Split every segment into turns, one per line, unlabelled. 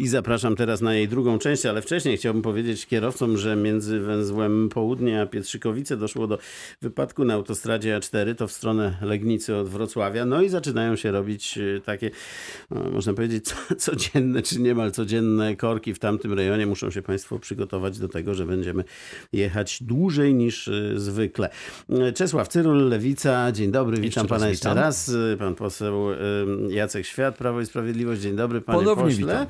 I zapraszam teraz na jej drugą część, ale wcześniej chciałbym powiedzieć kierowcom, że między węzłem Południe a Pietrzykowice doszło do wypadku na autostradzie A4, to w stronę Legnicy od Wrocławia. No i zaczynają się robić e, takie, no, można powiedzieć, co- codzienne czy niemal codzienne korki w tamtym rejonie. Muszą się Państwo przygotować do tego, że będziemy jechać dłużej niż e, zwykle. E, Czesław Cyrul, Lewica, dzień dobry, witam
Jeszcze
Pana
raz
jeszcze
witam.
raz. Pan poseł Jacek Świat, Prawo i Sprawiedliwość, dzień dobry Panie
Ponownie
pośle.
witam.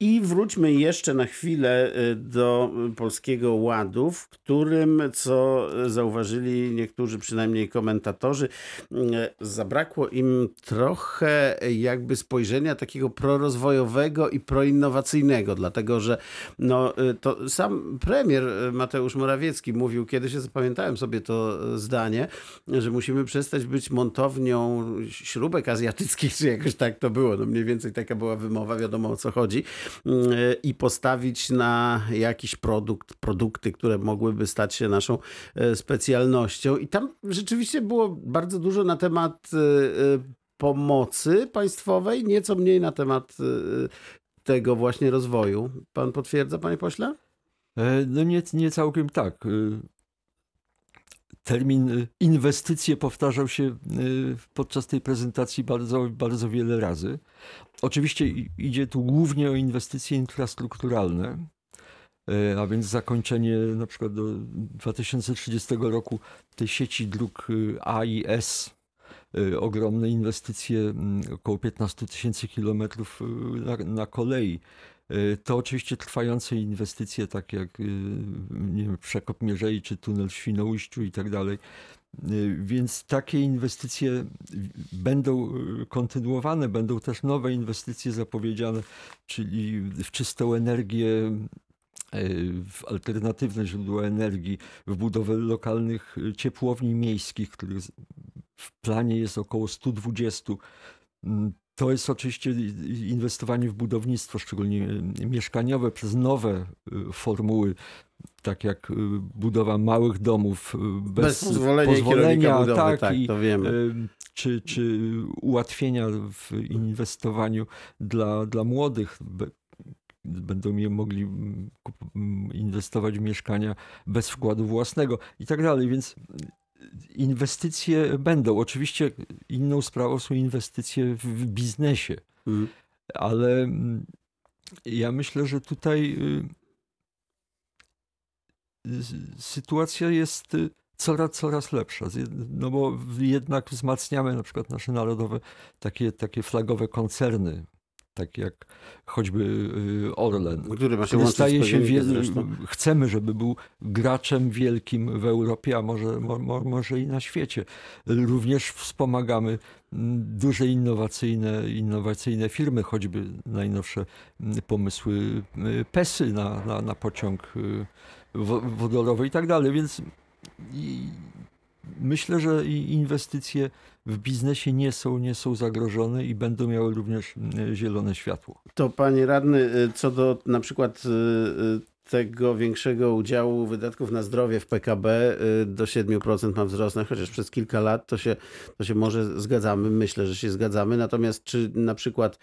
I wróćmy jeszcze na chwilę y, do Polskiego Ładu, w którym, co zauważyli niektórzy przynajmniej komentatorzy, y, zabrakło im trochę jakby spojrzenia takiego prorozwojowego i proinnowacyjnego, dlatego że no, y, to sam premier Mateusz Morawiecki mówił, kiedyś zapamiętałem sobie to zdanie, że musimy przestać być montownią śrubek azjatyckich, czy jakoś tak to było. No mniej więcej taka była wymowa, wiadomo o co chodzi. Mm, I postawić na jakiś produkt, produkty, które mogłyby stać się naszą e, specjalnością. I tam rzeczywiście było bardzo dużo na temat e, e, pomocy państwowej, nieco mniej na temat e, tego właśnie rozwoju. Pan potwierdza, panie pośle?
E, No nie, nie całkiem tak. Termin e, inwestycje powtarzał się e, podczas tej prezentacji bardzo, bardzo wiele razy. Oczywiście idzie tu głównie o inwestycje infrastrukturalne, e, a więc zakończenie na przykład do 2030 roku tej sieci dróg A i S. Ogromne inwestycje, m, około 15 tysięcy kilometrów na kolei. E, To oczywiście trwające inwestycje, takie jak e, nie wiem, przekop Mierzei czy tunel w Świnoujściu i tak dalej. E, Więc takie inwestycje będą kontynuowane, będą też nowe inwestycje zapowiedziane, czyli w czystą energię, w alternatywne źródła energii, w budowę lokalnych ciepłowni miejskich, których w planie jest około 120. To jest oczywiście inwestowanie w budownictwo, szczególnie e, mieszkaniowe, przez nowe e, formuły, tak jak e, budowa małych domów bez,
Bez pozwolenia, kierownika budowy, tak,
tak, i czy, czy ułatwienia w inwestowaniu dla, dla młodych. Będą mogli inwestować w mieszkania bez wkładu własnego i tak dalej. Więc inwestycje będą. Oczywiście inną sprawą są inwestycje w, biznesie,
Mm.
ale mm, ja myślę, że tutaj y, sytuacja jest y, coraz, coraz lepsza. No bo jednak wzmacniamy na przykład nasze narodowe, takie, takie flagowe koncerny, takie jak choćby y, Orlen.
Który się
Który
łączyć
staje się
PGNiG
wie,
zresztą.
chcemy, żeby był graczem wielkim w Europie, a może, mo, mo, może i na świecie. Również wspomagamy duże innowacyjne, innowacyjne firmy, choćby najnowsze pomysły PESy na, na, na pociąg y, wo- wodorowy i tak dalej. Więc myślę, że inwestycje w biznesie nie są, nie są zagrożone i będą miały również mm, zielone światło.
To panie radny, y, co do na przykład y, tego większego udziału wydatków na zdrowie w PKB do 7% ma wzrosnąć, chociaż przez kilka lat to się, to się może zgadzamy, myślę, że się zgadzamy. Natomiast czy na przykład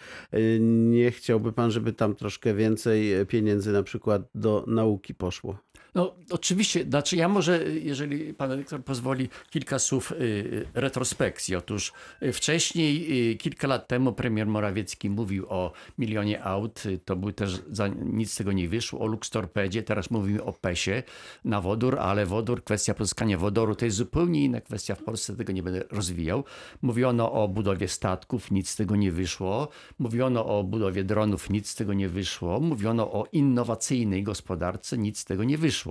nie chciałby pan, żeby tam troszkę więcej pieniędzy na przykład do nauki poszło?
No oczywiście, znaczy ja może, jeżeli pan redaktor pozwoli, kilka słów y, retrospekcji. Otóż y, wcześniej, y, kilka lat temu premier Morawiecki mówił o milionie aut, y, to był też, za, nic z tego nie wyszło, o Luxtorpedzie, teraz mówimy o PESie na wodór, ale wodór, kwestia pozyskania wodoru to jest zupełnie inna kwestia w Polsce, tego nie będę rozwijał. Mówiono o budowie statków, nic z tego nie wyszło. Mówiono o budowie dronów, nic z tego nie wyszło. Mówiono o innowacyjnej gospodarce, nic z tego nie wyszło.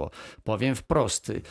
Powiem wprost, y,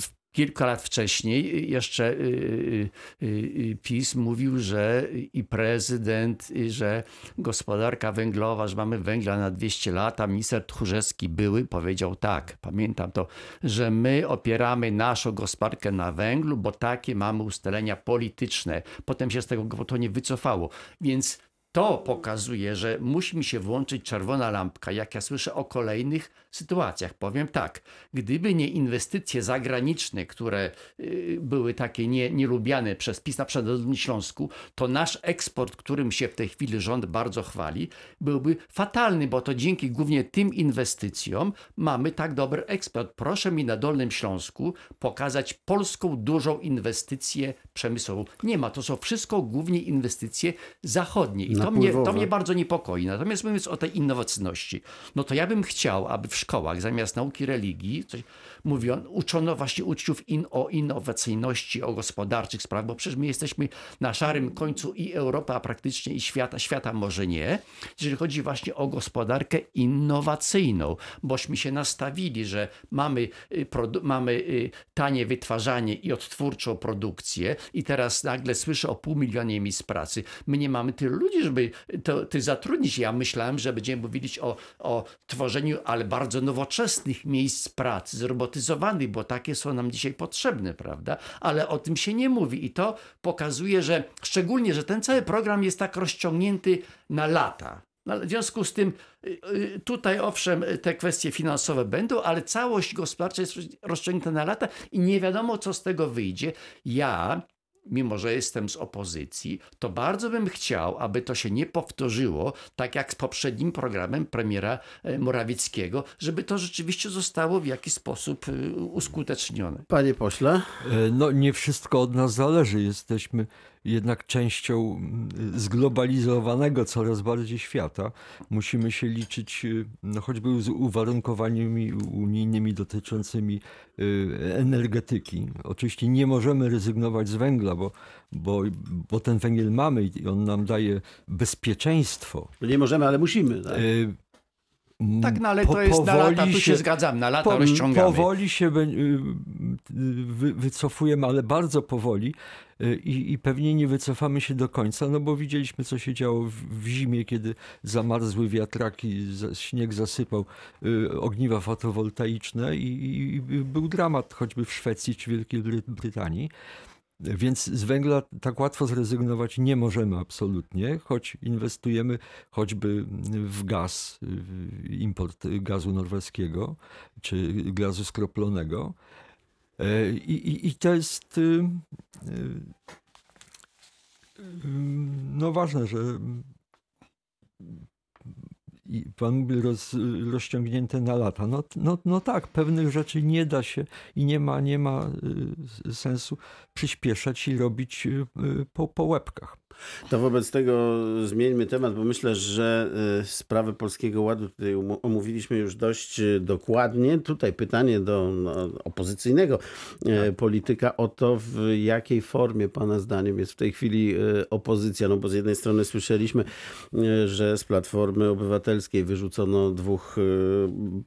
w Kilka lat wcześniej y, jeszcze y, y, y, PiS mówił, że i prezydent, y, że gospodarka węglowa, że mamy węgla na 200 lat, a minister Tchórzewski były powiedział tak, pamiętam to, że my opieramy naszą gospodarkę na węglu, bo takie mamy ustalenia polityczne. Potem się z tego nie wycofało. Więc to pokazuje, że musi mi się włączyć czerwona lampka, jak ja słyszę o kolejnych sytuacjach. Powiem tak, gdyby nie inwestycje zagraniczne, które y, były takie nie, nielubiane przez PiS na przykład na Śląsku, to nasz eksport, którym się w tej chwili rząd bardzo chwali, byłby fatalny, bo to dzięki głównie tym inwestycjom mamy tak dobry eksport. Proszę mi na Dolnym Śląsku pokazać polską dużą inwestycję przemysłową. Nie ma, to są wszystko głównie inwestycje zachodnie i to mnie, to mnie bardzo niepokoi. Natomiast mówiąc o tej innowacyjności, no to ja bym chciał, aby w szkołach zamiast nauki religii coś, mówiono, uczono właśnie uczniów in, o innowacyjności, o gospodarczych sprawach, bo przecież my jesteśmy na szarym końcu i Europy, a praktycznie i świata, świata może nie, jeżeli chodzi właśnie o gospodarkę innowacyjną, bośmy się nastawili, że mamy, y, mamy y, tanie wytwarzanie i odtwórczą produkcję i teraz nagle słyszę o pół milionie miejsc pracy. My nie mamy tylu ludzi, żeby to, to zatrudnić. Ja myślałem, że będziemy mówić o, o tworzeniu, ale bardzo nowoczesnych miejsc pracy, zrobotyzowanych, bo takie są nam dzisiaj potrzebne, prawda? Ale o tym się nie mówi i to pokazuje, że szczególnie, że ten cały program jest tak rozciągnięty na lata. No, w związku z tym y, y, tutaj owszem te kwestie finansowe będą, ale całość gospodarcza jest rozciągnięta na lata i nie wiadomo co z tego wyjdzie. Ja mimo że jestem z opozycji, to bardzo bym chciał, aby to się nie powtórzyło, tak jak z poprzednim programem premiera e, Morawieckiego, żeby to rzeczywiście zostało w jakiś sposób e, uskutecznione.
Panie pośle?
E, no nie wszystko od nas zależy. Jesteśmy jednak częścią mm, zglobalizowanego coraz bardziej świata. Musimy się liczyć y, no, choćby z uwarunkowaniami unijnymi dotyczącymi y, energetyki. Oczywiście nie możemy rezygnować z węgla, bo, bo, bo ten węgiel mamy i on nam daje bezpieczeństwo.
Nie możemy, ale musimy. Tak? Y
tak, no ale po, to jest na lata, tu się, się zgadzam, na lata po, rozciągamy.
Powoli się wycofujemy, ale bardzo powoli i, i pewnie nie wycofamy się do końca, no bo widzieliśmy, co się działo w, w zimie, kiedy zamarzły wiatraki, śnieg zasypał y, ogniwa fotowoltaiczne i, i, był dramat choćby w Szwecji czy Wielkiej Brytanii. Więc z węgla tak łatwo zrezygnować nie możemy absolutnie, choć inwestujemy choćby w gaz, w import gazu norweskiego czy gazu skroplonego. I, i, i to jest y, y, no ważne, że i pan mówi roz, rozciągnięte na lata. No, no, no tak, pewnych rzeczy nie da się i nie ma, nie ma y, sensu przyspieszać i robić po, po łebkach.
To wobec tego zmieńmy temat, bo myślę, że y, sprawę Polskiego Ładu tutaj omówiliśmy już dość y, dokładnie. Tutaj pytanie do no, opozycyjnego y, tak. polityka o to, w jakiej formie Pana zdaniem jest w tej chwili opozycja. No bo z jednej strony słyszeliśmy, że z Platformy Obywatelskiej wyrzucono dwóch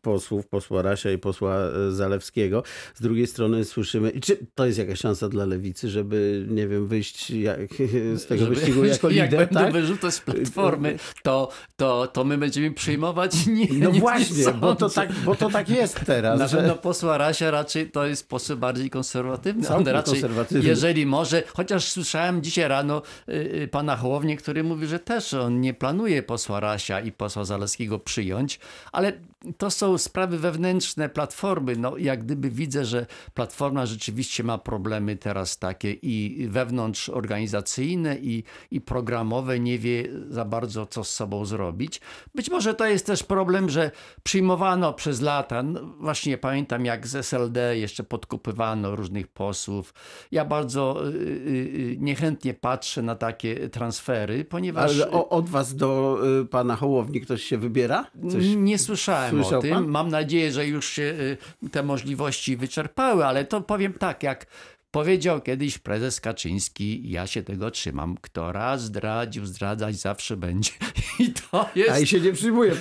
posłów, posła Rasia i posła Zalewskiego. Z drugiej strony słyszymy, czy to jest jakaś szansa dla Lewicy, żeby, nie wiem, wyjść jak, z tego wyścigu jako
lider,
Jak
będą tak? wyrzuty z platformy, to, to, to my będziemy przyjmować nie
No nie właśnie, bo to, tak, bo to tak jest teraz.
Na że... pewno posła Rasia raczej to jest poseł bardziej konserwatywny. On raczej,
konserwatywny.
jeżeli może, chociaż słyszałem dzisiaj rano y, y, pana Hołownię, który mówi, że też on nie planuje posła Rasia i posła Zaleskiego przyjąć, ale to są sprawy wewnętrzne Platformy. No, jak gdyby widzę, że Platforma rzeczywiście ma problemy teraz takie i wewnątrz organizacyjne i, i programowe, nie wie za bardzo, co z sobą zrobić. Być może to jest też problem, że przyjmowano przez lata, no właśnie pamiętam jak z SLD jeszcze podkupywano różnych posłów. Ja bardzo y, y, y, niechętnie patrzę na takie transfery, ponieważ...
Ale od was do pana Hołowni ktoś się wybiera?
Coś... Nie słyszałem Słyszał o tym. Pan? Mam nadzieję, że już się te możliwości wyczerpały, ale to powiem tak, jak Powiedział kiedyś prezes Kaczyński, ja się tego trzymam, kto raz zdradził, zdradzać zawsze będzie.
I to jest... A i się nie przyjmuje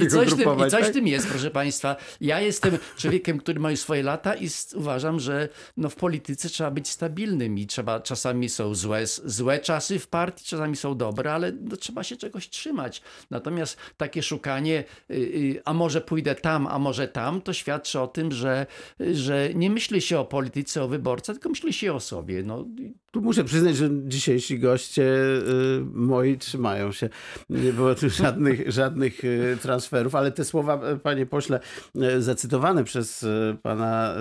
I, i, coś tym, I coś tak? tym jest, proszę państwa. Ja jestem człowiekiem, który ma już swoje lata i uważam, że no w polityce trzeba być stabilnym i trzeba, czasami są złe, złe czasy w partii, czasami są dobre, ale no, trzeba się czegoś trzymać. Natomiast takie szukanie, y, y, a może pójdę tam, a może tam, to świadczy o tym, że, że nie myśli się o polityce, o wyborca, tylko myśli się o sobie. No,
tu muszę przyznać, że dzisiejsi goście y, moi trzymają się. Nie było tu żadnych, żadnych y, transferów, ale te słowa, panie pośle, y, zacytowane przez pana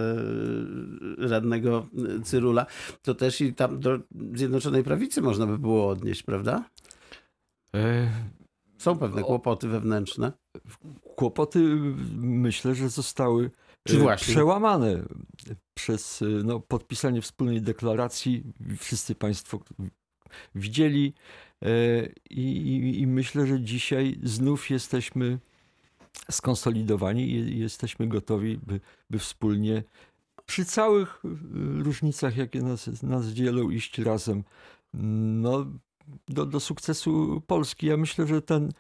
radnego Cyrula, to też i tam do Zjednoczonej Prawicy można by było odnieść, prawda? E, Są pewne kłopoty wewnętrzne.
Kłopoty myślę, że zostały Czy właśnie? przełamane przez no, podpisanie wspólnej deklaracji. Wszyscy Państwo widzieli e, i, i myślę, że dzisiaj znów jesteśmy skonsolidowani i jesteśmy gotowi, by, by wspólnie przy całych różnicach, jakie nas, nas dzielą, iść razem. No, do, do sukcesu Polski. Ja myślę, że ten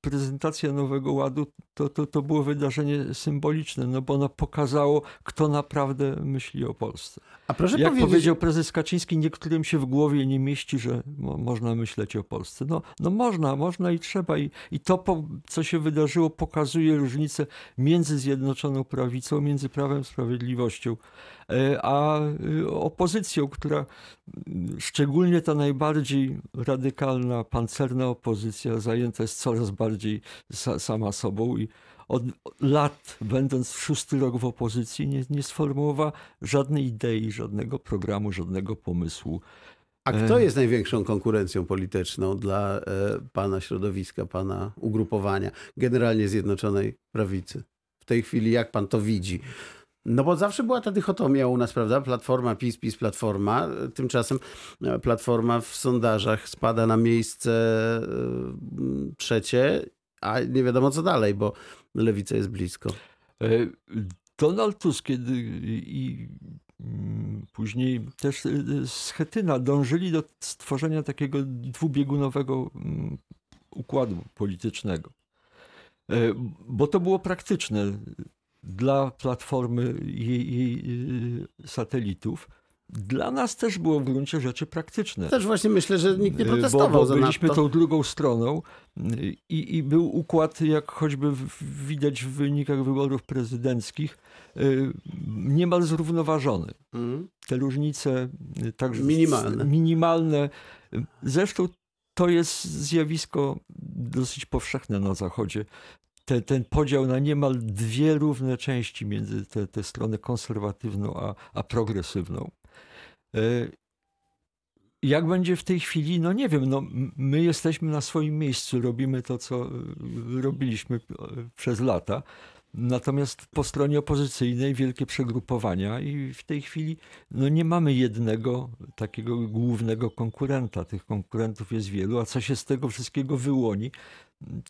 prezentacja Nowego Ładu to, to, to było wydarzenie symboliczne, no bo ono pokazało, kto naprawdę myśli o Polsce. A proszę Jak powiedzieć... powiedział prezes Kaczyński, niektórym się w głowie nie mieści, że mo można myśleć o Polsce. No, no można, można i trzeba. I, i to, po, co się wydarzyło, pokazuje różnicę między Zjednoczoną Prawicą, między Prawem Sprawiedliwością, e, a e, opozycją, która szczególnie ta najbardziej radykalna, pancerna opozycja zajęta jest coraz bardziej sa, sama sobą i od lat, będąc w szósty rok w opozycji, nie, nie sformułowała żadnej idei, żadnego programu, żadnego pomysłu.
A kto e, jest największą konkurencją polityczną dla e, pana środowiska, pana ugrupowania, generalnie Zjednoczonej Prawicy? W tej chwili, jak pan to widzi? No bo zawsze była ta dychotomia u nas, prawda? Platforma PiS, PiS, Platforma. Tymczasem e, Platforma w sondażach spada na miejsce trzecie, a nie wiadomo co dalej, bo lewica jest blisko. E,
Donald Tusk kiedy i mm, później też e, Schetyna dążyli do stworzenia takiego dwubiegunowego mm, układu politycznego. E, bo to było praktyczne dla platformy i jej, jej satelitów dla nas też było w gruncie rzeczy praktyczne.
Też właśnie myślę, że nikt nie protestował bo,
bo byliśmy tą drugą stroną i, i był układ, jak choćby widać w wynikach wyborów prezydenckich, y, niemal zrównoważony. Mhm. Te różnice y, także minimalne. minimalne. Zresztą to jest zjawisko dosyć powszechne na Zachodzie. Ten, ten podział na niemal dwie równe części między tę stronę konserwatywną a, a progresywną. E, jak będzie w tej chwili, no nie wiem, no my jesteśmy na swoim miejscu, robimy to, co e, robiliśmy e, przez lata. Natomiast po stronie opozycyjnej wielkie przegrupowania i w tej chwili no nie mamy jednego takiego głównego konkurenta. Tych konkurentów jest wielu, a co się z tego wszystkiego wyłoni,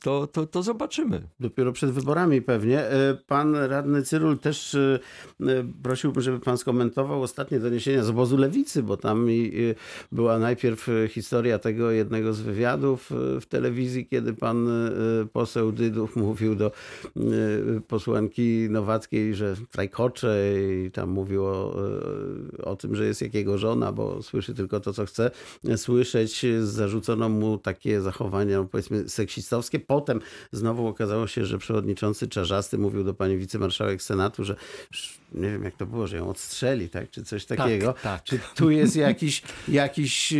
to, to, to zobaczymy.
Dopiero przed wyborami pewnie. E, pan radny Cyrul też e, e, prosiłbym, żeby pan skomentował ostatnie doniesienia z obozu lewicy, bo tam była najpierw historia tego jednego z wywiadów w telewizji, kiedy pan poseł Dydów mówił do posłanki Nowackiej, że trajkocze i tam mówił o, o tym, że jest jakiego żona, bo słyszy tylko to, co chce słyszeć. Zarzucono mu takie zachowania, no powiedzmy, seksistowskie Potem znowu okazało się, że przewodniczący Czarzasty mówił do pani wicemarszałek Senatu, że nie wiem jak to było, że ją odstrzeli, tak? czy coś tak, takiego. Tak, tak. Czy tu jest jakiś, jakiś e,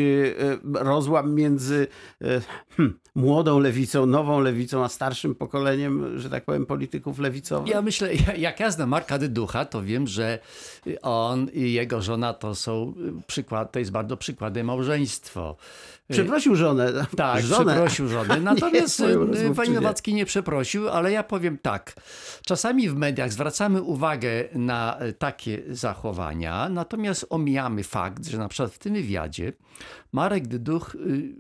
rozłam między e, hmm, młodą lewicą, nową lewicą, a starszym pokoleniem, że tak powiem, polityków lewicowych?
Ja myślę, jak ja znam Marka Dyducha, to wiem, że on i jego żona to są przykład, to jest bardzo przykładem małżeństwo.
Przeprosił żonę.
Tak, żonę. przeprosił żonę. Natomiast pani Nowacki nie przeprosił, ale ja powiem tak. Czasami w mediach zwracamy uwagę na y, takie zachowania, natomiast omijamy fakt, że na przykład w tym wywiadzie Marek Dyduch y,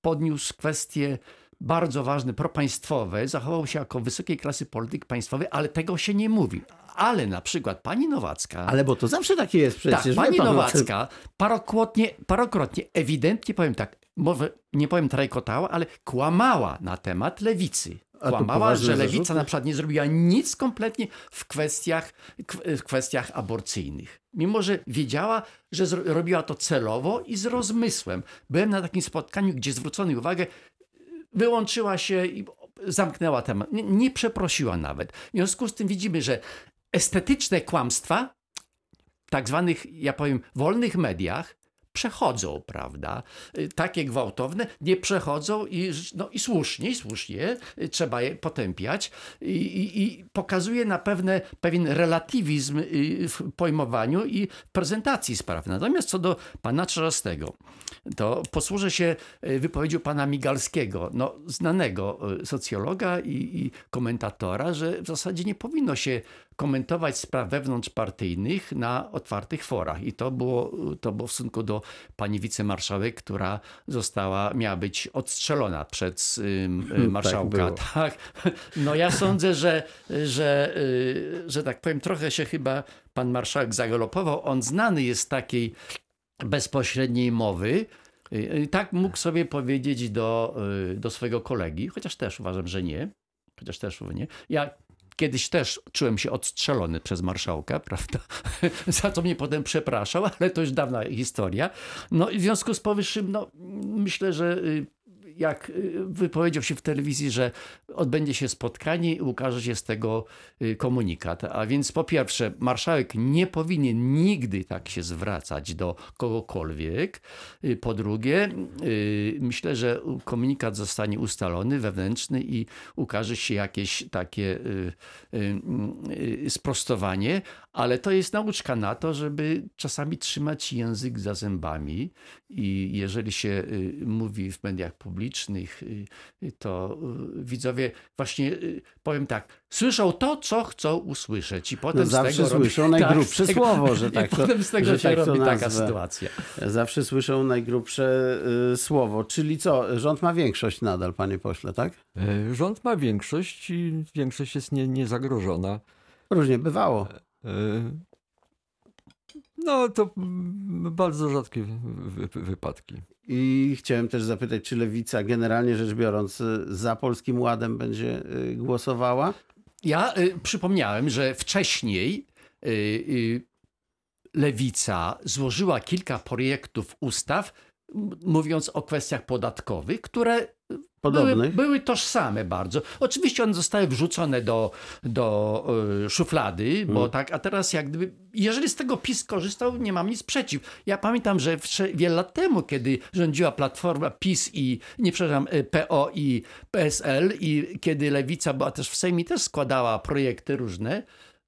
podniósł kwestie bardzo ważne, propaństwowe, zachował się jako wysokiej klasy polityk państwowy, ale tego się nie mówi. Ale na przykład pani Nowacka.
Ale bo to zawsze takie jest przecież.
Tak, pani Nowacka parokrotnie, parokrotnie, ewidentnie powiem tak, może nie powiem trajkotała, ale kłamała na temat lewicy. Kłamała, że lewica zarzuty? na przykład nie zrobiła nic kompletnie w kwestiach, w kwestiach aborcyjnych. Mimo, że wiedziała, że robiła to celowo i z rozmysłem. Byłem na takim spotkaniu, gdzie zwrócono uwagę, wyłączyła się i zamknęła temat. Nie, nie przeprosiła nawet. W związku z tym widzimy, że estetyczne kłamstwa tak zwanych, ja powiem, wolnych mediach przechodzą, prawda? Y, Takie gwałtowne nie przechodzą i, no, i słusznie, i słusznie y, trzeba je potępiać i, i, i pokazuje na pewne, pewien relatywizm y, w pojmowaniu i prezentacji spraw. Natomiast co do pana Czarzastego, to posłużę się wypowiedzią pana Migalskiego, no, znanego socjologa i, i komentatora, że w zasadzie nie powinno się komentować spraw wewnątrzpartyjnych na otwartych forach. I to było, to było w stosunku do pani wicemarszałek, która została, miała być odstrzelona przez ym, y, marszałka.
było.
Tak, No ja sądzę, że, że, y, że tak powiem, trochę się chyba pan marszałek zagalopował. On znany jest z takiej bezpośredniej mowy. Y, Tak mógł sobie powiedzieć do, do swojego kolegi, chociaż też uważam, że nie. Chociaż też nie. Ja kiedyś też czułem się odstrzelony przez marszałka, prawda? Za co mnie potem przepraszał, ale to już dawna historia. No i w związku z powyższym, no myślę, że y, jak y, wypowiedział się w telewizji, że odbędzie się spotkanie i ukaże się z tego y, komunikat. A więc po pierwsze, marszałek nie powinien nigdy tak się zwracać do kogokolwiek. Y, Po drugie, myślę, że komunikat zostanie ustalony, wewnętrzny i ukaże się jakieś takie sprostowanie, ale to jest nauczka na to, żeby czasami trzymać język za zębami i jeżeli się y, mówi w mediach publicznych, y, y, to widzowie właśnie, powiem tak, słyszą to, co chcą usłyszeć i potem
No
z
zawsze
tego robi-
słyszą najgrubsze
z tego-
słowo, że tak
I
to-
potem z tego
że
się
tak
robi taka sytuacja.
Zawsze słyszą najgrubsze słowo. Czyli co, rząd ma większość nadal, panie pośle, tak?
E, Rząd ma większość i większość jest nie, niezagrożona.
Różnie bywało.
E, No to bardzo rzadkie wy- wy- wypadki.
I chciałem też zapytać, czy lewica generalnie rzecz biorąc za Polskim Ładem będzie y, głosowała?
Ja y, przypomniałem, że wcześniej y, y, Lewica złożyła kilka projektów ustaw, mówiąc o kwestiach podatkowych, które
Podobnych?
były tożsame bardzo. Oczywiście one zostały wrzucone do, do y, szuflady, bo tak, a teraz jak gdyby, jeżeli z tego PiS korzystał, nie mam nic przeciw. Ja pamiętam, że wsze- wiele lat temu, kiedy rządziła Platforma PiS i, nie przepraszam, y, PO i PSL i kiedy Lewica była też w Sejmie, też składała projekty różne,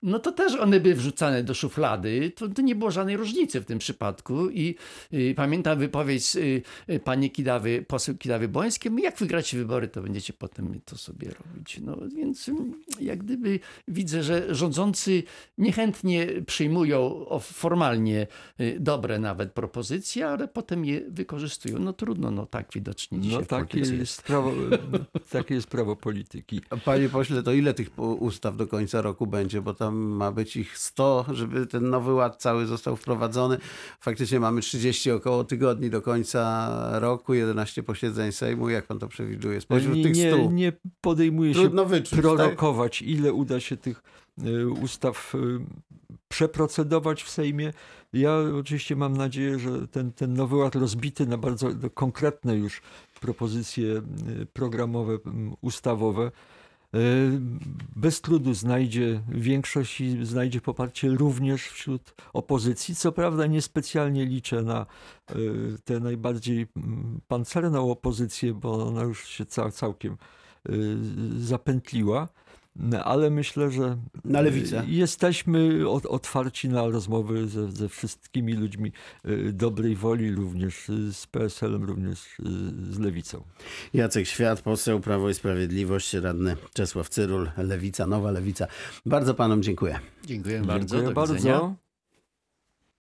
no to też one były wrzucane do szuflady. To, to nie było żadnej różnicy w tym przypadku. I y, pamiętam wypowiedź y, y, pani Kidawy, poseł Kidawy Bońskiej, "My jak wygracie wybory, to będziecie potem to sobie robić. No więc ym, jak gdyby widzę, że rządzący niechętnie przyjmują formalnie y, dobre nawet propozycje, ale potem je wykorzystują. No trudno, no tak widocznie dzisiaj
No takie
polityce
jest, prawo, takie jest prawo polityki.
A Panie pośle, to ile tych ustaw do końca roku będzie? Bo tam ma być ich 100, żeby ten nowy ład cały został wprowadzony. Faktycznie mamy 30 około tygodni do końca roku, 11 posiedzeń Sejmu. Jak pan to przewiduje? Spośród
Nie,
tych 100
nie, nie podejmuje się
trudno wyczuć. Tak?
prorokować, ile uda się tych y, ustaw y, przeprocedować w Sejmie. Ja oczywiście mam nadzieję, że ten, ten nowy ład rozbity na bardzo konkretne już propozycje y, programowe, ustawowe, bez trudu znajdzie większość i znajdzie poparcie również wśród opozycji. Co prawda niespecjalnie liczę na y, tę najbardziej mm, pancerną opozycję, bo ona już się cał, całkiem y, zapętliła. No, ale myślę, że
Na lewicę.
y, jesteśmy ot- otwarci na rozmowy ze, ze wszystkimi ludźmi y, dobrej woli, również z PSL-em, również z lewicą.
Jacek Świat, poseł Prawo i Sprawiedliwość, radny Czesław Cyrul, Lewica, Nowa Lewica. Bardzo panom dziękuję.
Dziękuję bardzo.
Dziękuję
do widzenia.
bardzo.